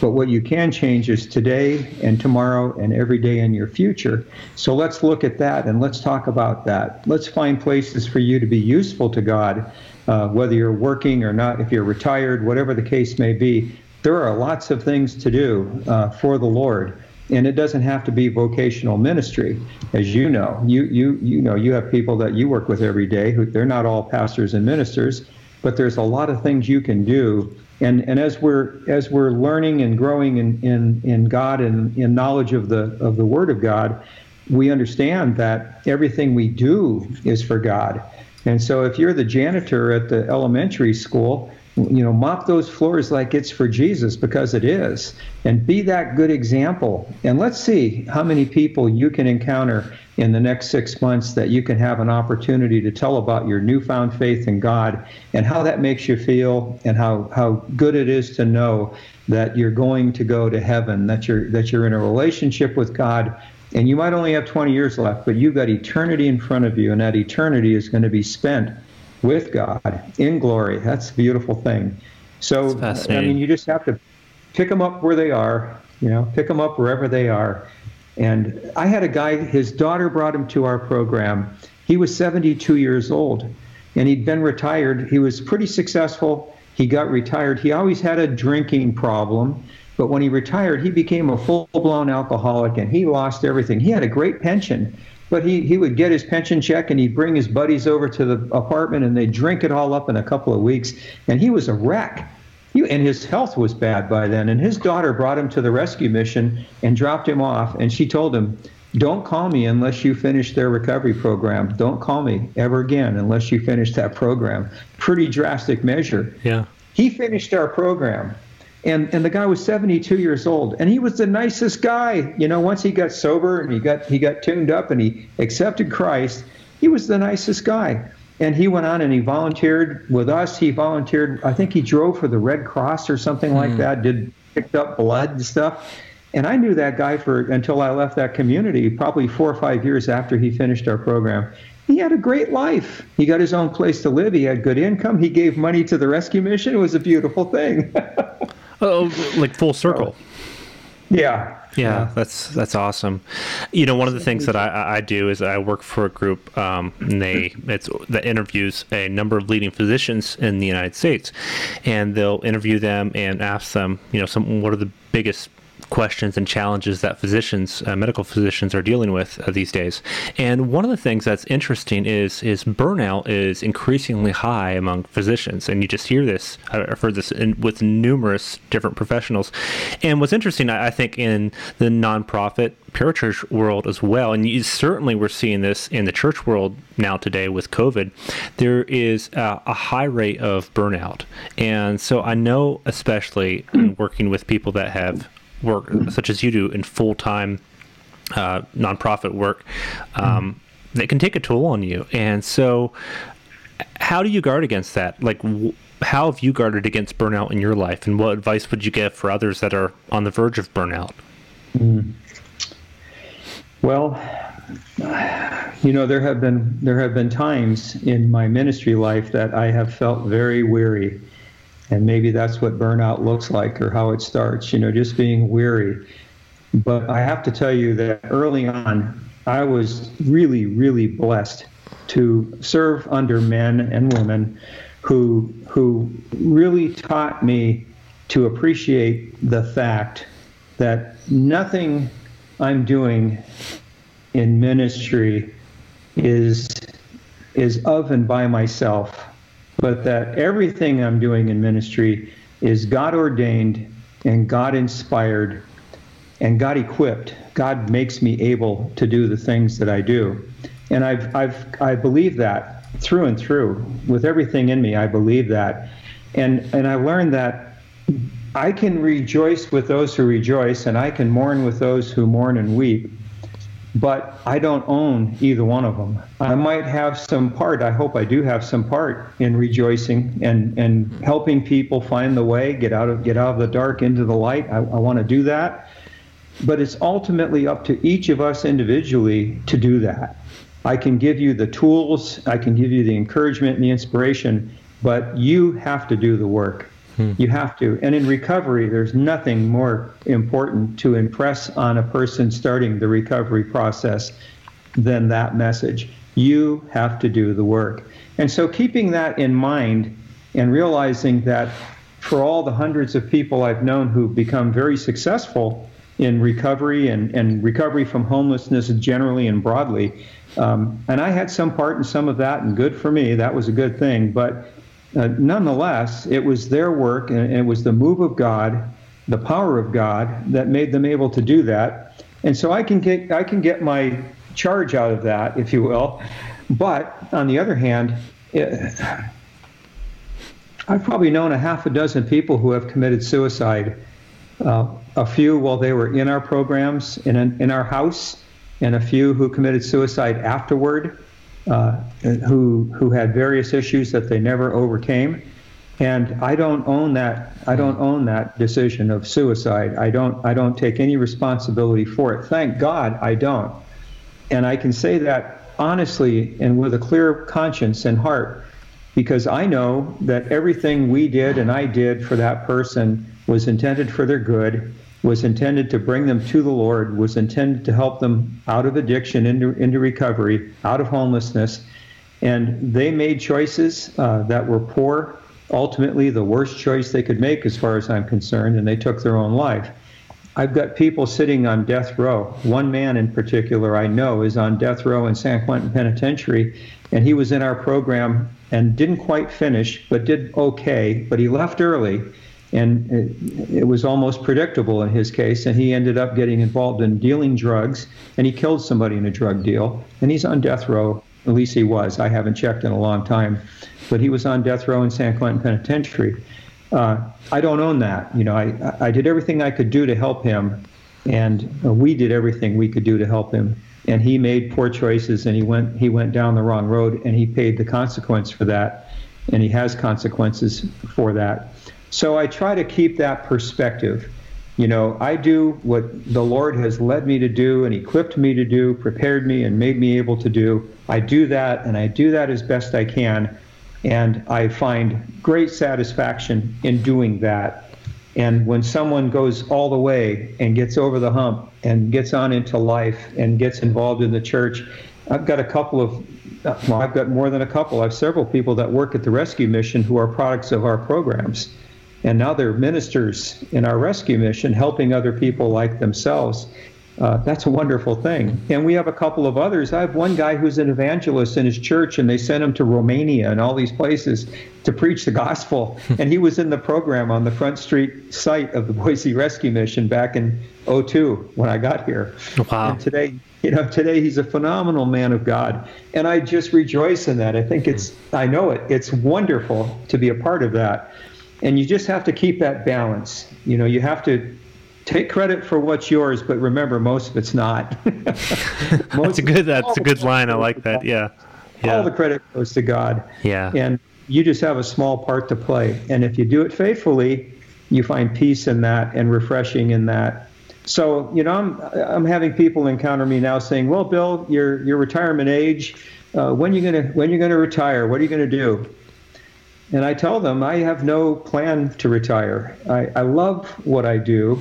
But what you can change is today and tomorrow and every day in your future. So let's look at that and let's talk about that. Let's find places for you to be useful to God, uh, whether you're working or not, if you're retired, whatever the case may be. There are lots of things to do uh, for the Lord. And it doesn't have to be vocational ministry, as you know. You you you know you have people that you work with every day who they're not all pastors and ministers, but there's a lot of things you can do and and as we're as we're learning and growing in in, in God and in knowledge of the of the Word of God, we understand that everything we do is for God. And so if you're the janitor at the elementary school, you know, mop those floors like it's for Jesus because it is. And be that good example. And let's see how many people you can encounter in the next six months that you can have an opportunity to tell about your newfound faith in God and how that makes you feel and how, how good it is to know that you're going to go to heaven, that you're that you're in a relationship with God and you might only have 20 years left, but you've got eternity in front of you, and that eternity is going to be spent with God in glory. That's a beautiful thing. So, I mean, you just have to pick them up where they are, you know, pick them up wherever they are. And I had a guy, his daughter brought him to our program. He was 72 years old and he'd been retired. He was pretty successful. He got retired. He always had a drinking problem, but when he retired, he became a full blown alcoholic and he lost everything. He had a great pension, but he, he would get his pension check and he'd bring his buddies over to the apartment and they'd drink it all up in a couple of weeks. And he was a wreck and his health was bad by then. And his daughter brought him to the rescue mission and dropped him off. And she told him, Don't call me unless you finish their recovery program. Don't call me ever again unless you finish that program. Pretty drastic measure. Yeah. He finished our program. And, and the guy was 72 years old and he was the nicest guy you know once he got sober and he got he got tuned up and he accepted christ he was the nicest guy and he went on and he volunteered with us. He volunteered. I think he drove for the Red Cross or something mm. like hmm. that. Did picked up blood and stuff. And I knew that guy for until I left that community, probably four or five years after he finished our program. He had a great life. He got his own place to live. He had good income. He gave money to the rescue mission. It was a beautiful thing. oh, like full circle. Yeah, yeah, that's that's awesome. You know, one of the things that I, I do is I work for a group, um, and they it's that interviews a number of leading physicians in the United States, and they'll interview them and ask them, you know, some what are the biggest questions and challenges that physicians, uh, medical physicians, are dealing with uh, these days. And one of the things that's interesting is is burnout is increasingly high among physicians, and you just hear this. I've heard this in, with numerous different professionals. And what's interesting, I, I think, in the nonprofit parachurch world as well, and you, certainly we're seeing this in the church world now today with COVID, there is a, a high rate of burnout. And so I know, especially in working with people that have work such as you do in full time uh, nonprofit work, um, mm. that can take a toll on you. And so, how do you guard against that? Like, w- how have you guarded against burnout in your life, and what advice would you give for others that are on the verge of burnout? Mm. Well, you know, there have been there have been times in my ministry life that I have felt very weary and maybe that's what burnout looks like or how it starts, you know, just being weary. But I have to tell you that early on, I was really, really blessed to serve under men and women who, who really taught me to appreciate the fact that nothing I'm doing in ministry is, is of and by myself but that everything I'm doing in ministry is God ordained and God inspired and God equipped. God makes me able to do the things that I do. And I've, I've, I believe that through and through. With everything in me, I believe that. And, and I learned that I can rejoice with those who rejoice, and I can mourn with those who mourn and weep but I don't own either one of them. I might have some part, I hope I do have some part in rejoicing and, and helping people find the way, get out of get out of the dark into the light. I, I want to do that. But it's ultimately up to each of us individually to do that. I can give you the tools, I can give you the encouragement and the inspiration, but you have to do the work. Hmm. You have to. And in recovery, there's nothing more important to impress on a person starting the recovery process than that message. You have to do the work. And so, keeping that in mind and realizing that for all the hundreds of people I've known who've become very successful in recovery and, and recovery from homelessness generally and broadly, um, and I had some part in some of that, and good for me, that was a good thing. But uh, nonetheless, it was their work and it was the move of God, the power of God that made them able to do that. And so I can get I can get my charge out of that, if you will. But on the other hand, it, I've probably known a half a dozen people who have committed suicide. Uh, a few while they were in our programs in in our house, and a few who committed suicide afterward uh, who who had various issues that they never overcame. And I don't own that. I don't own that decision of suicide. I don't. I don't take any responsibility for it. Thank God I don't. And I can say that honestly and with a clear conscience and heart, because I know that everything we did and I did for that person was intended for their good was intended to bring them to the Lord, was intended to help them out of addiction into, into recovery, out of homelessness. And they made choices uh, that were poor, ultimately the worst choice they could make, as far as I'm concerned, and they took their own life. I've got people sitting on death row. One man in particular I know is on death row in San Quentin Penitentiary, and he was in our program and didn't quite finish, but did okay. But he left early and it, it, was almost predictable in his case. And he ended up getting involved in dealing drugs, and he killed somebody in a drug deal. And he's on death row. At least he was. I haven't checked in a long time, but he was on death row in San Quentin Penitentiary. Uh, I don't own that. You know, I I did everything I could do to help him, and uh, we did everything we could do to help him. and he made poor choices and he went he went down the wrong road and he paid the consequence for that and he has consequences for that so i try to keep that perspective you know i do what the lord has led me to do and equipped me to do prepared me and made me able to do i do that and i do that as best i can and i find great satisfaction in doing that and when someone goes all the way and gets over the hump and gets on into life and gets involved in the church, I've got a couple of, well, I've got more than a couple. I have several people that work at the rescue mission who are products of our programs. And now they're ministers in our rescue mission, helping other people like themselves uh, that's a wonderful thing. And we have a couple of others. I have one guy who's an evangelist in his church, and they sent him to Romania and all these places to preach the gospel. and he was in the program on the Front Street site of the Boise Rescue Mission back in 02 when I got here. Wow. And today, you know, today he's a phenomenal man of God. And I just rejoice in that. I think it's, I know it, it's wonderful to be a part of that. And you just have to keep that balance. You know, you have to take credit for what's yours, but remember, most of it's not. that's a good. That's a good line. I like that. Yeah. yeah. All the credit goes to God. Yeah. And you just have a small part to play. And if you do it faithfully, you find peace in that and refreshing in that. So you know, I'm I'm having people encounter me now saying, "Well, Bill, your your retirement age. Uh, when you gonna when you gonna retire? What are you gonna do?" And I tell them I have no plan to retire. I, I love what I do.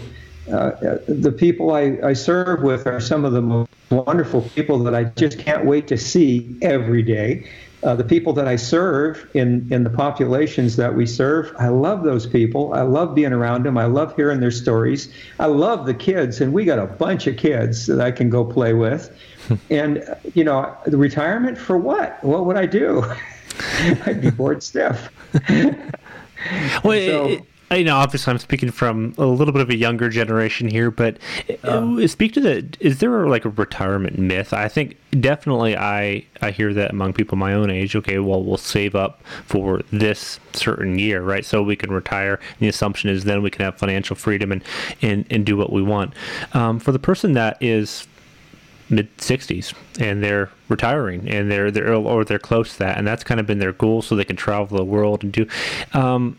Uh, the people I, I serve with are some of the most wonderful people that I just can't wait to see every day. Uh, the people that I serve in, in the populations that we serve, I love those people. I love being around them. I love hearing their stories. I love the kids, and we got a bunch of kids that I can go play with. and, you know, the retirement for what? What would I do? I'd be bored stiff. well, so, it, I know obviously I'm speaking from a little bit of a younger generation here, but uh, speak to the is there like a retirement myth? I think definitely I I hear that among people my own age. Okay, well we'll save up for this certain year, right? So we can retire. And the assumption is then we can have financial freedom and and, and do what we want. Um, for the person that is mid 60s and they're retiring and they're they're or they're close to that and that's kind of been their goal so they can travel the world and do um,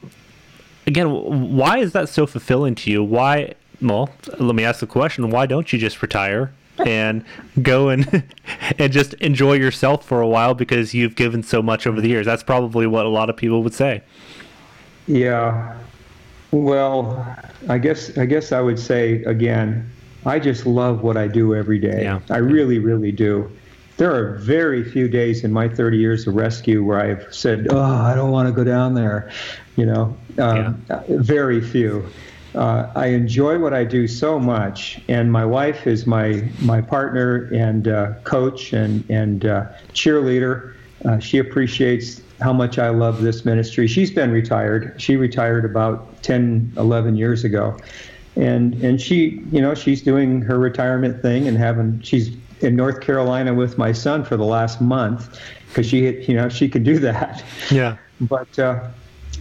again, why is that so fulfilling to you? Why? Well, let me ask the question: Why don't you just retire and go and and just enjoy yourself for a while because you've given so much over the years? That's probably what a lot of people would say. Yeah. Well, I guess I guess I would say again, I just love what I do every day. Yeah. I really, really do. There are very few days in my 30 years of rescue where I've said, "Oh, I don't want to go down there." You know, um, yeah. very few. Uh, I enjoy what I do so much, and my wife is my my partner and uh, coach and and uh, cheerleader. Uh, she appreciates how much I love this ministry. She's been retired. She retired about 10, 11 years ago, and and she you know she's doing her retirement thing and having she's in North Carolina with my son for the last month because she you know she could do that. Yeah. But uh,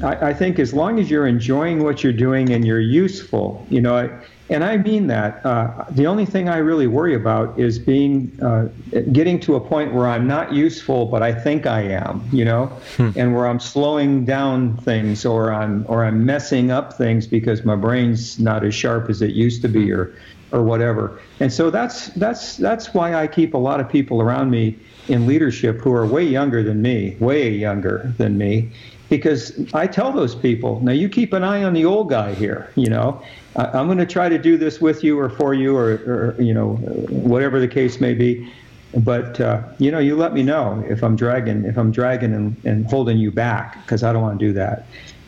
I, I, think as long as you're enjoying what you're doing and you're useful, you know, and I mean that. Uh, the only thing I really worry about is being uh, getting to a point where I'm not useful, but I think I am, you know, hmm. and where I'm slowing down things or I'm or I'm messing up things because my brain's not as sharp as it used to be, or or whatever. And so that's that's that's why I keep a lot of people around me in leadership who are way younger than me, way younger than me, because I tell those people, now you keep an eye on the old guy here. You know, I, am going to try to do this with you or for you or, or you know, whatever the case may be. But uh, you know, you let me know if I'm dragging if I'm dragging and, and holding you back because I don't want to do that.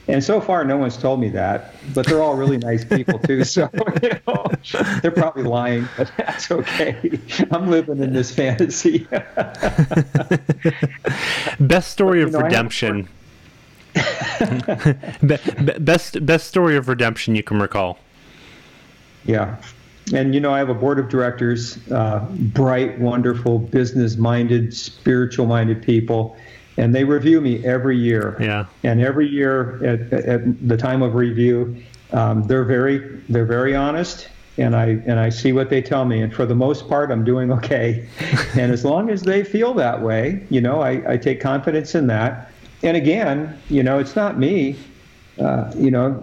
And so far, no one's told me that, but they're all really nice people too. So you know, they're probably lying, but that's okay. I'm living in this fantasy. Best story of know, redemption. best best story of redemption you can recall. Yeah, and you know I have a board of directors, uh, bright, wonderful, business-minded, spiritual-minded people and they review me every year. Yeah. And every year at, at the time of review, um, they're very they're very honest, and I and I see what they tell me, and for the most part, I'm doing okay. and as long as they feel that way, you know, I, I take confidence in that. And again, you know, it's not me. Uh, you know,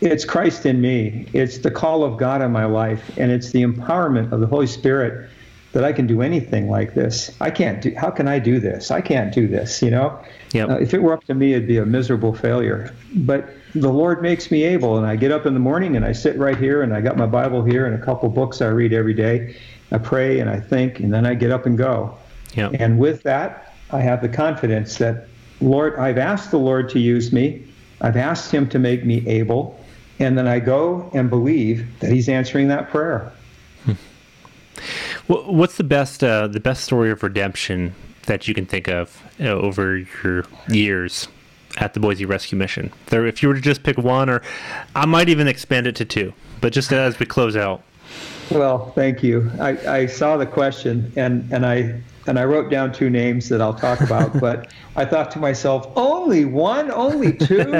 it's Christ in me. It's the call of God in my life, and it's the empowerment of the Holy Spirit that I can do anything like this. I can't do. How can I do this? I can't do this. You know, yep. uh, if it were up to me, it'd be a miserable failure. But the Lord makes me able, and I get up in the morning and I sit right here, and I got my Bible here and a couple books I read every day. I pray and I think, and then I get up and go. Yep. And with that, I have the confidence that Lord, I've asked the Lord to use me. I've asked Him to make me able, and then I go and believe that He's answering that prayer. What's the best uh, the best story of redemption that you can think of uh, over your years at the Boise Rescue Mission? There, if you were to just pick one, or I might even expand it to two, but just as we close out. Well, thank you. I, I saw the question and, and I and I wrote down two names that I'll talk about, but I thought to myself, only one, only two? you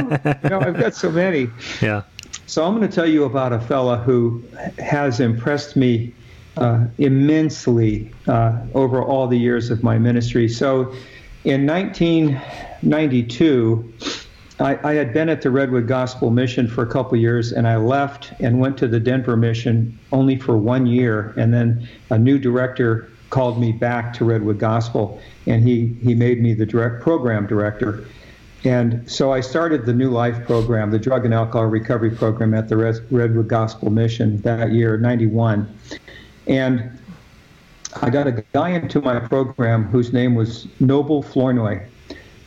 know, I've got so many. Yeah. So I'm going to tell you about a fella who has impressed me uh, immensely uh, over all the years of my ministry. So in 1992, I, I, had been at the Redwood Gospel Mission for a couple years, and I left and went to the Denver Mission only for one year. And then a new director called me back to Redwood Gospel, and he, he made me the direct program director. And so I started the New Life program, the drug and alcohol recovery program at the Redwood Gospel Mission that year, 91. And I got a guy into my program whose name was Noble Flournoy.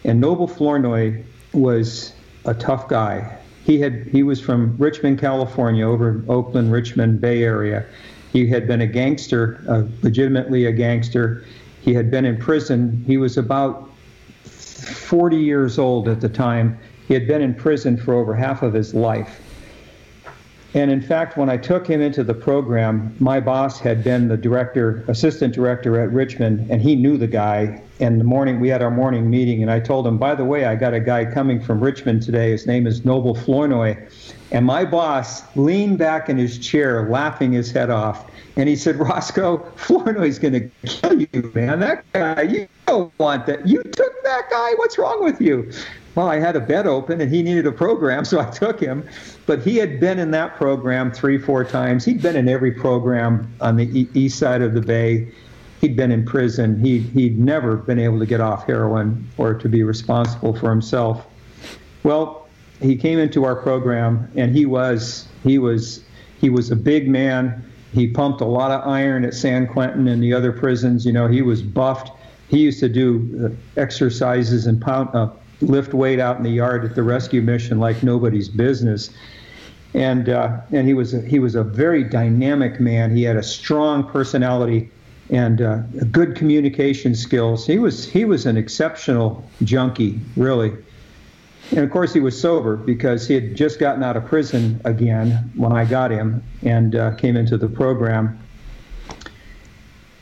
And Noble Flournoy was a tough guy. He had he was from Richmond, California, over in Oakland, Richmond, Bay Area. He had been a gangster, uh, legitimately a gangster. He had been in prison. He was about 40 years old at the time. He had been in prison for over half of his life. And in fact, when I took him into the program, my boss had been the director, assistant director at Richmond, and he knew the guy. And the morning we had our morning meeting, and I told him, by the way, I got a guy coming from Richmond today. His name is Noble Flournoy. And my boss leaned back in his chair, laughing his head off. And he said, Roscoe, Flournoy's going to kill you, man. That guy, you don't want that. You took that guy. What's wrong with you? Well, I had a bed open and he needed a program, so I took him. But he had been in that program three, four times. He'd been in every program on the east side of the bay. He'd been in prison. He, he'd never been able to get off heroin or to be responsible for himself. Well, he came into our program and he was he was he was a big man. He pumped a lot of iron at San Quentin and the other prisons. You know, he was buffed. He used to do uh, exercises and pound, uh, lift weight out in the yard at the rescue mission like nobody's business. And uh, and he was a, he was a very dynamic man. He had a strong personality and uh, good communication skills. He was he was an exceptional junkie, really. And of course, he was sober because he had just gotten out of prison again when I got him and uh, came into the program.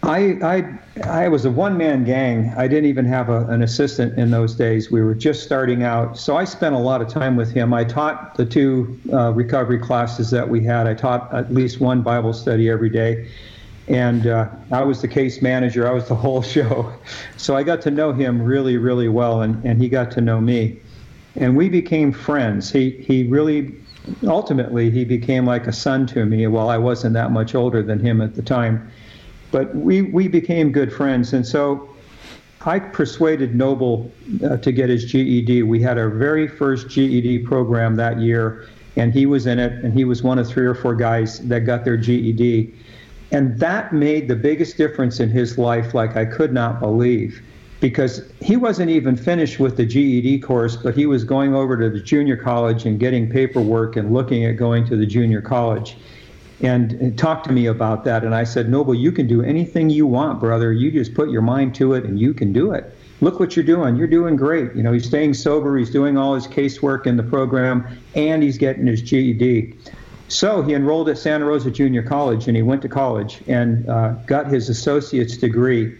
I, I, I was a one man gang. I didn't even have a, an assistant in those days. We were just starting out. So I spent a lot of time with him. I taught the two uh, recovery classes that we had. I taught at least one Bible study every day. And uh, I was the case manager, I was the whole show. So I got to know him really, really well, and, and he got to know me. And we became friends. He, he really, ultimately, he became like a son to me while I wasn't that much older than him at the time but we, we became good friends. And so I persuaded Noble uh, to get his GED. We had our very first GED program that year, and he was in it, and he was one of three or four guys that got their GED. And that made the biggest difference in his life, like I could not believe, because he wasn't even finished with the GED course, but he was going over to the junior college and getting paperwork and looking at going to the junior college and, and talked to me about that. And I said, Noble, you can do anything you want, brother. You just put your mind to it and you can do it. Look what you're doing. You're doing great. You know, he's staying sober. He's doing all his casework in the program, and he's getting his GED. So he enrolled at Santa Rosa Junior College, and he went to college and uh, got his associate's degree.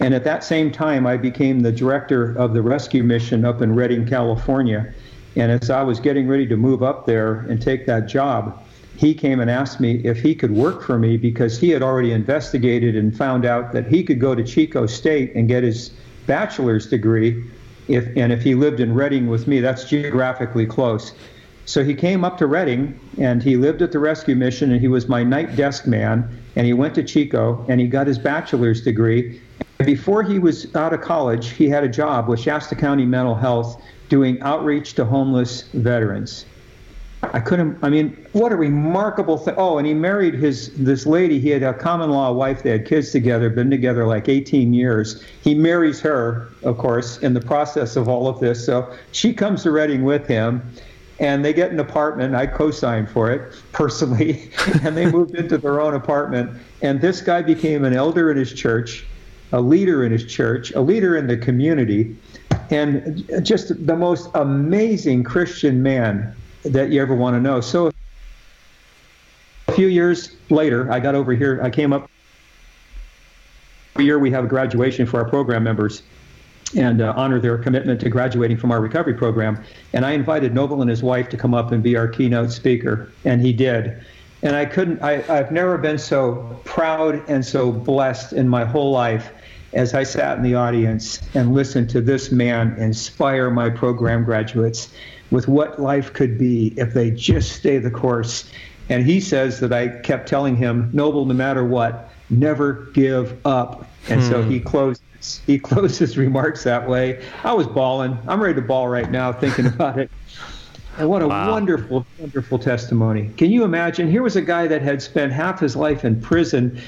And at that same time, I became the director of the rescue mission up in Redding, California. And as I was getting ready to move up there and take that job, he came and asked me if he could work for me because he had already investigated and found out that he could go to Chico State and get his bachelor's degree if and if he lived in Redding with me, that's geographically close. So he came up to Redding and he lived at the rescue mission and he was my night desk man and he went to Chico and he got his bachelor's degree. Before he was out of college, he had a job with Shasta County Mental Health doing outreach to homeless veterans. I couldn't. I mean, what a remarkable thing. Oh, and he married his this lady. He had a common law wife. They had kids together, been together like 18 years. He marries her, of course, in the process of all of this. So she comes to Redding with him, and they get an apartment. I co-signed for it personally, and they moved into their own apartment. And this guy became an elder in his church, a leader in his church, a leader in the community, and just the most amazing Christian man that you ever want to know. So a few years later, I got over here. I came up. Every year we have a graduation for our program members and uh, honor their commitment to graduating from our recovery program. And I invited Noble and his wife to come up and be our keynote speaker, and he did. And I couldn't, I, I've never been so proud and so blessed in my whole life as I sat in the audience and listened to this man inspire my program graduates with what life could be if they just stay the course. And he says that I kept telling him, Noble, no matter what, never give up. And hmm. so he closed he closed his remarks that way. I was bawling. I'm ready to bawl right now thinking about it. And what a wow. wonderful, wonderful testimony. Can you imagine? Here was a guy that had spent half his life in prison,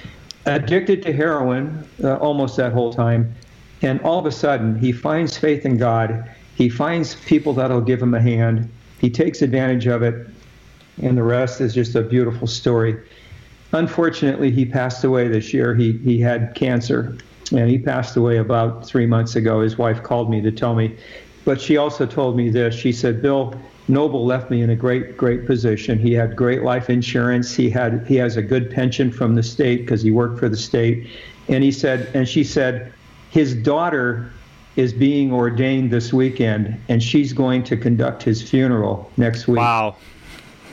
addicted to heroin uh, almost that whole time. And all of a sudden, he finds faith in God he finds people that'll give him a hand. He takes advantage of it, and the rest is just a beautiful story. Unfortunately, he passed away this year. He he had cancer, and he passed away about three months ago. His wife called me to tell me, but she also told me this. She said, "Bill, Noble left me in a great great position. He had great life insurance. He had he has a good pension from the state because he worked for the state." And he said, and she said, his daughter is being ordained this weekend, and she's going to conduct his funeral next week. Wow.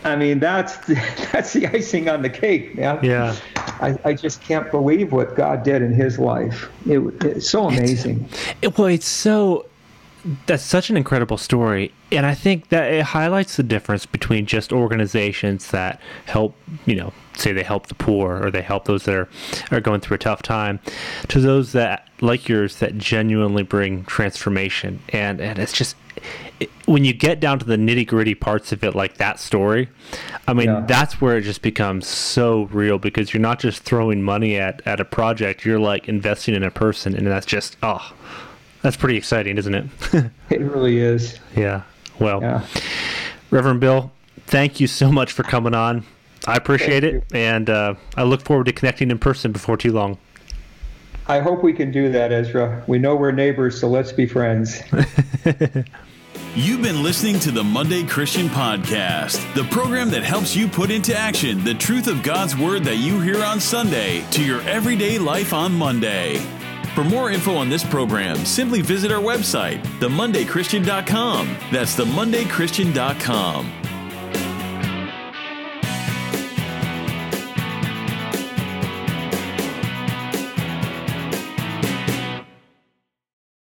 I mean, that's the, that's the icing on the cake, man. Yeah. I, I just can't believe what God did in his life. It, it's so amazing. It's, it, well, it's so that's such an incredible story and i think that it highlights the difference between just organizations that help you know say they help the poor or they help those that are, are going through a tough time to those that like yours that genuinely bring transformation and and it's just it, when you get down to the nitty gritty parts of it like that story i mean yeah. that's where it just becomes so real because you're not just throwing money at at a project you're like investing in a person and that's just oh that's pretty exciting, isn't it? it really is. Yeah. Well, yeah. Reverend Bill, thank you so much for coming on. I appreciate thank it, you. and uh, I look forward to connecting in person before too long. I hope we can do that, Ezra. We know we're neighbors, so let's be friends. You've been listening to the Monday Christian Podcast, the program that helps you put into action the truth of God's Word that you hear on Sunday to your everyday life on Monday. For more info on this program, simply visit our website, themondaychristian.com. That's themondaychristian.com.